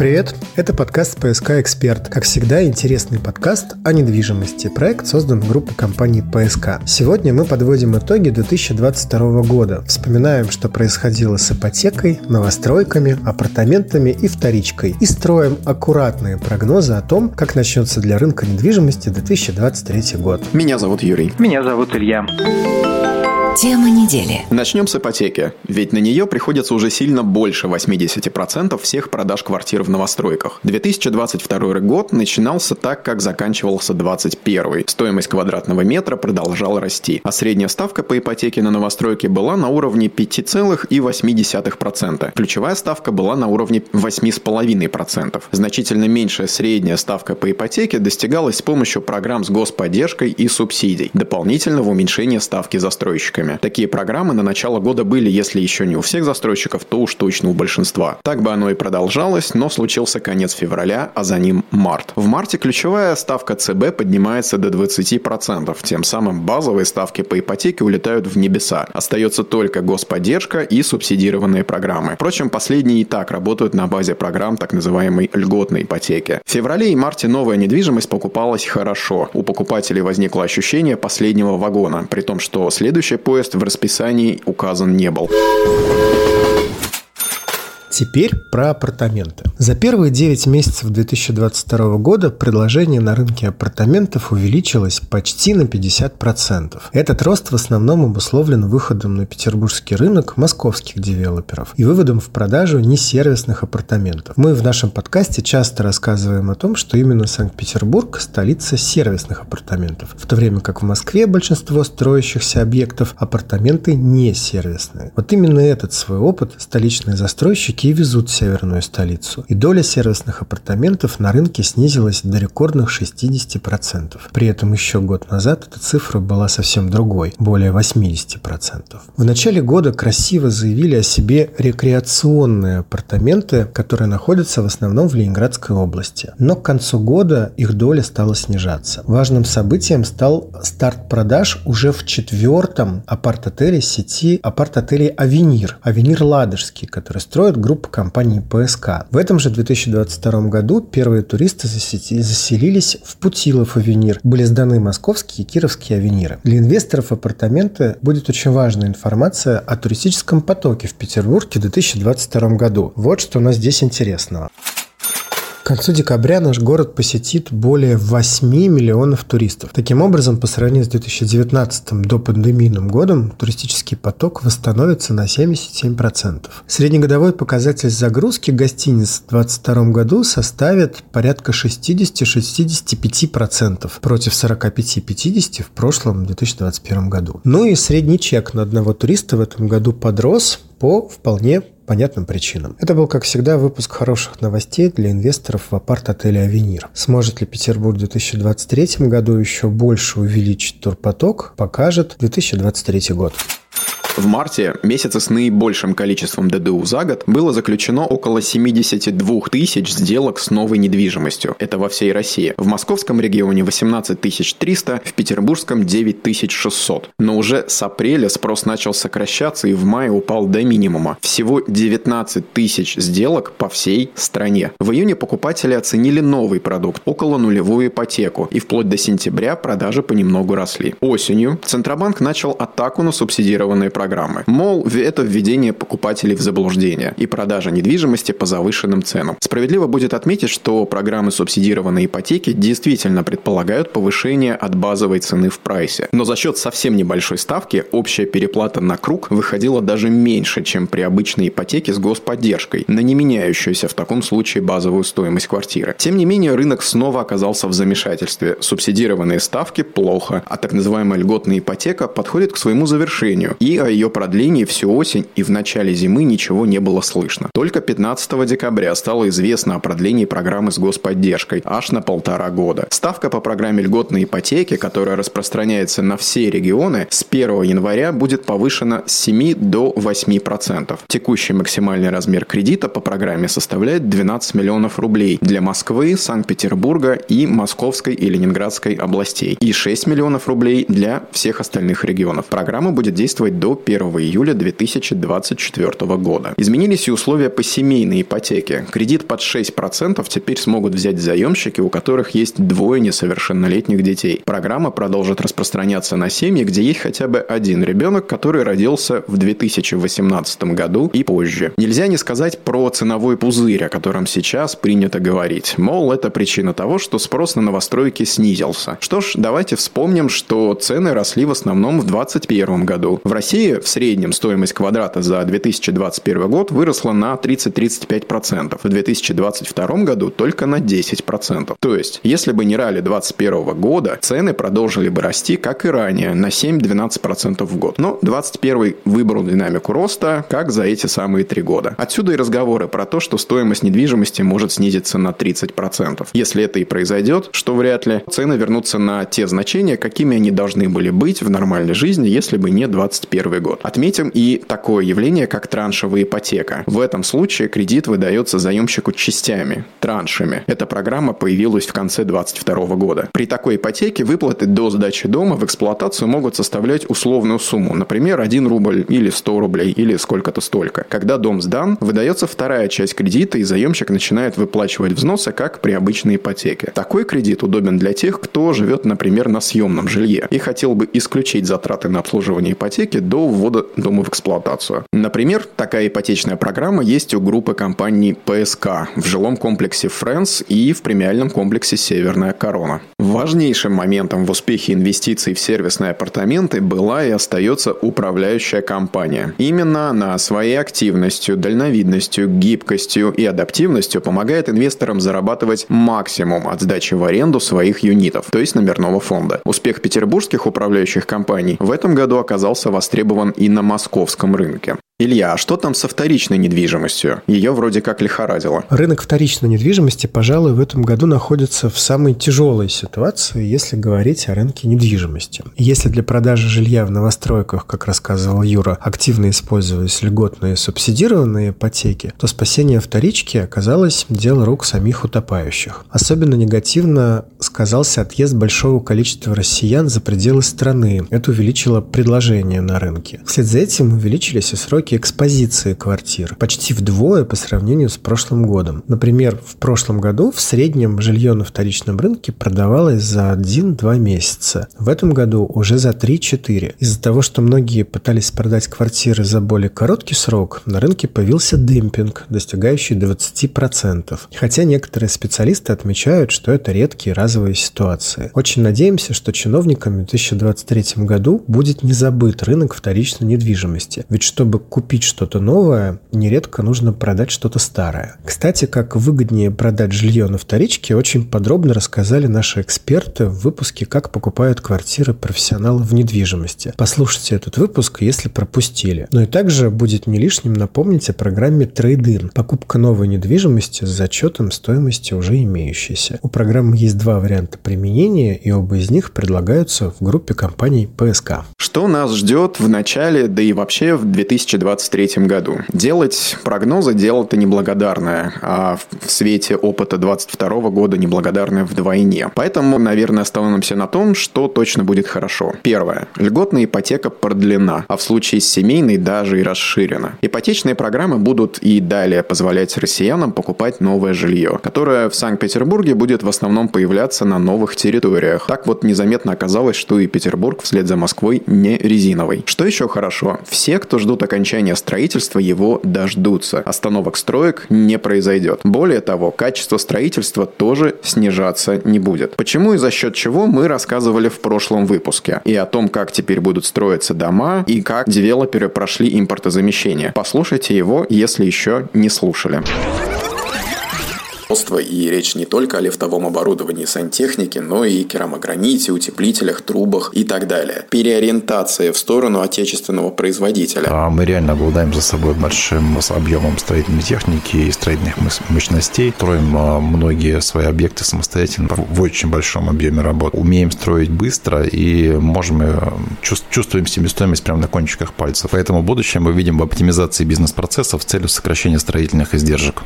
Привет, это подкаст «ПСК Эксперт». Как всегда, интересный подкаст о недвижимости. Проект создан группой компании «ПСК». Сегодня мы подводим итоги 2022 года. Вспоминаем, что происходило с ипотекой, новостройками, апартаментами и вторичкой. И строим аккуратные прогнозы о том, как начнется для рынка недвижимости 2023 год. Меня зовут Юрий. Меня зовут Илья. Тема недели. Начнем с ипотеки. Ведь на нее приходится уже сильно больше 80% всех продаж квартир в новостройках. 2022 год начинался так, как заканчивался 2021. Стоимость квадратного метра продолжала расти, а средняя ставка по ипотеке на новостройке была на уровне 5,8%. Ключевая ставка была на уровне 8,5%. Значительно меньшая средняя ставка по ипотеке достигалась с помощью программ с господдержкой и субсидий, дополнительного уменьшения ставки застройщиками. Такие программы на начало года были, если еще не у всех застройщиков, то уж точно у большинства. Так бы оно и продолжалось, но случился конец февраля, а за ним март. В марте ключевая ставка ЦБ поднимается до 20%, тем самым базовые ставки по ипотеке улетают в небеса. Остается только господдержка и субсидированные программы. Впрочем, последние и так работают на базе программ так называемой льготной ипотеки. В феврале и марте новая недвижимость покупалась хорошо. У покупателей возникло ощущение последнего вагона, при том, что следующий поезд в расписании указан не был. Теперь про апартаменты. За первые 9 месяцев 2022 года предложение на рынке апартаментов увеличилось почти на 50%. Этот рост в основном обусловлен выходом на петербургский рынок московских девелоперов и выводом в продажу несервисных апартаментов. Мы в нашем подкасте часто рассказываем о том, что именно Санкт-Петербург – столица сервисных апартаментов, в то время как в Москве большинство строящихся объектов апартаменты не сервисные. Вот именно этот свой опыт столичные застройщики Такие везут в северную столицу. И доля сервисных апартаментов на рынке снизилась до рекордных 60%. При этом еще год назад эта цифра была совсем другой, более 80%. В начале года красиво заявили о себе рекреационные апартаменты, которые находятся в основном в Ленинградской области. Но к концу года их доля стала снижаться. Важным событием стал старт продаж уже в четвертом апарт-отеле сети апарт-отелей «Авенир». «Авенир Ладожский», который строит группа компании ПСК. В этом же 2022 году первые туристы заселились в Путилов авенир. Были сданы московские и кировские авениры. Для инвесторов апартаменты будет очень важная информация о туристическом потоке в Петербурге в 2022 году. Вот что у нас здесь интересного концу декабря наш город посетит более 8 миллионов туристов. Таким образом, по сравнению с 2019 до пандемийным годом, туристический поток восстановится на 77%. Среднегодовой показатель загрузки гостиниц в 2022 году составит порядка 60-65% против 45-50% в прошлом 2021 году. Ну и средний чек на одного туриста в этом году подрос по вполне понятным причинам. Это был, как всегда, выпуск хороших новостей для инвесторов в апарт-отеле «Авенир». Сможет ли Петербург в 2023 году еще больше увеличить турпоток, покажет 2023 год. В марте, месяце с наибольшим количеством ДДУ за год, было заключено около 72 тысяч сделок с новой недвижимостью. Это во всей России. В московском регионе 18 300, в петербургском 9 600. Но уже с апреля спрос начал сокращаться и в мае упал до минимума. Всего 19 тысяч сделок по всей стране. В июне покупатели оценили новый продукт – около нулевую ипотеку. И вплоть до сентября продажи понемногу росли. Осенью Центробанк начал атаку на субсидированные программы. Мол, это введение покупателей в заблуждение и продажа недвижимости по завышенным ценам. Справедливо будет отметить, что программы субсидированной ипотеки действительно предполагают повышение от базовой цены в прайсе. Но за счет совсем небольшой ставки общая переплата на круг выходила даже меньше, чем при обычной ипотеке с господдержкой, на не меняющуюся в таком случае базовую стоимость квартиры. Тем не менее, рынок снова оказался в замешательстве. Субсидированные ставки плохо, а так называемая льготная ипотека подходит к своему завершению, и ее продлении всю осень и в начале зимы ничего не было слышно. Только 15 декабря стало известно о продлении программы с господдержкой аж на полтора года. Ставка по программе льготной ипотеки, которая распространяется на все регионы, с 1 января будет повышена с 7 до 8%. Текущий максимальный размер кредита по программе составляет 12 миллионов рублей для Москвы, Санкт-Петербурга и Московской и Ленинградской областей и 6 миллионов рублей для всех остальных регионов. Программа будет действовать до 1 июля 2024 года. Изменились и условия по семейной ипотеке. Кредит под 6% теперь смогут взять заемщики, у которых есть двое несовершеннолетних детей. Программа продолжит распространяться на семьи, где есть хотя бы один ребенок, который родился в 2018 году и позже. Нельзя не сказать про ценовой пузырь, о котором сейчас принято говорить. Мол, это причина того, что спрос на новостройки снизился. Что ж, давайте вспомним, что цены росли в основном в 2021 году. В России в среднем стоимость квадрата за 2021 год выросла на 30-35%. В 2022 году только на 10%. То есть, если бы не ралли 2021 года, цены продолжили бы расти, как и ранее, на 7-12% в год. Но 2021 выбрал динамику роста, как за эти самые три года. Отсюда и разговоры про то, что стоимость недвижимости может снизиться на 30%. Если это и произойдет, что вряд ли, цены вернутся на те значения, какими они должны были быть в нормальной жизни, если бы не 2021 год. Отметим и такое явление, как траншевая ипотека. В этом случае кредит выдается заемщику частями, траншами. Эта программа появилась в конце 2022 года. При такой ипотеке выплаты до сдачи дома в эксплуатацию могут составлять условную сумму, например, 1 рубль или 100 рублей или сколько-то столько. Когда дом сдан, выдается вторая часть кредита и заемщик начинает выплачивать взносы, как при обычной ипотеке. Такой кредит удобен для тех, кто живет, например, на съемном жилье и хотел бы исключить затраты на обслуживание ипотеки до ввода дома в эксплуатацию. Например, такая ипотечная программа есть у группы компаний ПСК в жилом комплексе Friends и в премиальном комплексе Северная Корона. Важнейшим моментом в успехе инвестиций в сервисные апартаменты была и остается управляющая компания. Именно она своей активностью, дальновидностью, гибкостью и адаптивностью помогает инвесторам зарабатывать максимум от сдачи в аренду своих юнитов, то есть номерного фонда. Успех петербургских управляющих компаний в этом году оказался востребован и на московском рынке. Илья, а что там со вторичной недвижимостью? Ее вроде как лихорадило. Рынок вторичной недвижимости, пожалуй, в этом году находится в самой тяжелой ситуации, если говорить о рынке недвижимости. Если для продажи жилья в новостройках, как рассказывал Юра, активно использовались льготные субсидированные ипотеки, то спасение вторички оказалось дело рук самих утопающих. Особенно негативно сказался отъезд большого количества россиян за пределы страны. Это увеличило предложение на рынке. Вслед за этим увеличились и сроки сроки экспозиции квартир почти вдвое по сравнению с прошлым годом. Например, в прошлом году в среднем жилье на вторичном рынке продавалось за 1-2 месяца. В этом году уже за 3-4. Из-за того, что многие пытались продать квартиры за более короткий срок, на рынке появился демпинг, достигающий 20%. Хотя некоторые специалисты отмечают, что это редкие разовые ситуации. Очень надеемся, что чиновникам в 2023 году будет не забыт рынок вторичной недвижимости. Ведь чтобы купить купить что-то новое, нередко нужно продать что-то старое. Кстати, как выгоднее продать жилье на вторичке, очень подробно рассказали наши эксперты в выпуске «Как покупают квартиры профессионалы в недвижимости». Послушайте этот выпуск, если пропустили. Но и также будет не лишним напомнить о программе Trade-in – покупка новой недвижимости с зачетом стоимости уже имеющейся. У программы есть два варианта применения, и оба из них предлагаются в группе компаний ПСК. Что нас ждет в начале, да и вообще в 2020 2023 году. Делать прогнозы – дело-то неблагодарное, а в свете опыта 2022 года неблагодарное вдвойне. Поэтому, наверное, остановимся на том, что точно будет хорошо. Первое. Льготная ипотека продлена, а в случае с семейной даже и расширена. Ипотечные программы будут и далее позволять россиянам покупать новое жилье, которое в Санкт-Петербурге будет в основном появляться на новых территориях. Так вот незаметно оказалось, что и Петербург вслед за Москвой не резиновый. Что еще хорошо? Все, кто ждут окончания окончания строительства его дождутся. Остановок строек не произойдет. Более того, качество строительства тоже снижаться не будет. Почему и за счет чего мы рассказывали в прошлом выпуске. И о том, как теперь будут строиться дома, и как девелоперы прошли импортозамещение. Послушайте его, если еще не слушали и речь не только о лифтовом оборудовании сантехники, но и керамограните, утеплителях, трубах и так далее. Переориентация в сторону отечественного производителя. А мы реально обладаем за собой большим объемом строительной техники и строительных мощностей. Строим а, многие свои объекты самостоятельно в очень большом объеме работ. Умеем строить быстро и можем э, чувствуем себестоимость прямо на кончиках пальцев. Поэтому будущее мы видим в оптимизации бизнес-процессов с целью сокращения строительных издержек.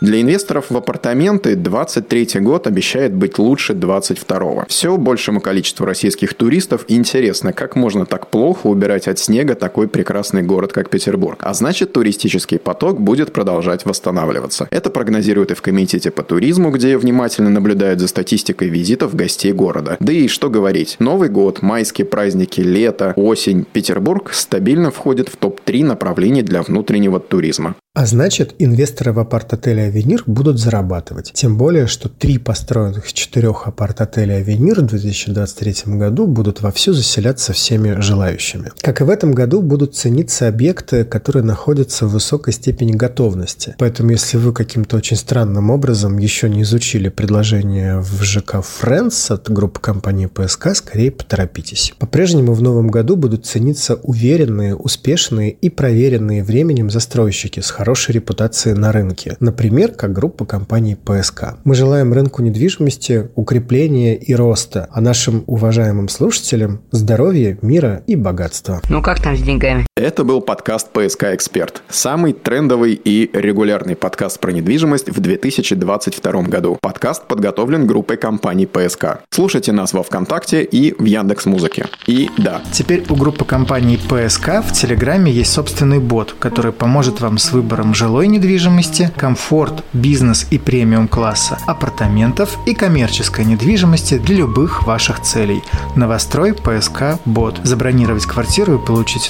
Для инвесторов в апартаменты 23 год обещает быть лучше 22 Все большему количеству российских туристов интересно, как можно так плохо убирать от снега такой прекрасный город, как Петербург. А значит, туристический поток будет продолжать восстанавливаться. Это прогнозируют и в Комитете по туризму, где внимательно наблюдают за статистикой визитов гостей города. Да и что говорить, Новый год, майские праздники, лето, осень, Петербург стабильно входит в топ-3 направлений для внутреннего туризма. А значит, инвесторы в апарт-отеле «Авенир» будут зарабатывать. Тем более, что три построенных из четырех апарт-отелей «Авенир» в 2023 году будут вовсю заселяться всеми желающими. Как и в этом году, будут цениться объекты, которые находятся в высокой степени готовности. Поэтому, если вы каким-то очень странным образом еще не изучили предложение в ЖК «Фрэнс» от группы компании ПСК, скорее поторопитесь. По-прежнему в новом году будут цениться уверенные, успешные и проверенные временем застройщики с хорошей репутацией на рынке. Например, как группа компаний ПСК. Мы желаем рынку недвижимости укрепления и роста, а нашим уважаемым слушателям здоровья, мира и богатства. Ну как там с деньгами? Это был подкаст «ПСК Эксперт». Самый трендовый и регулярный подкаст про недвижимость в 2022 году. Подкаст подготовлен группой компаний «ПСК». Слушайте нас во Вконтакте и в Яндекс Музыке. И да. Теперь у группы компаний «ПСК» в Телеграме есть собственный бот, который поможет вам с выбором жилой недвижимости, комфорт, бизнес и премиум класса, апартаментов и коммерческой недвижимости для любых ваших целей. Новострой ПСК Бот. Забронировать квартиру и получить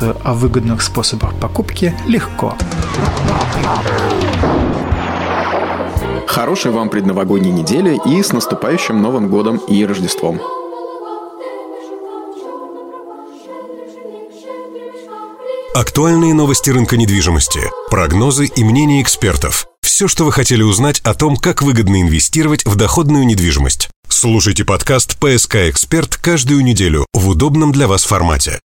информацию о выгодных способах покупки легко. Хорошей вам предновогодней недели и с наступающим Новым годом и Рождеством. Актуальные новости рынка недвижимости, прогнозы и мнения экспертов. Все, что вы хотели узнать о том, как выгодно инвестировать в доходную недвижимость. Слушайте подкаст «ПСК Эксперт» каждую неделю в удобном для вас формате.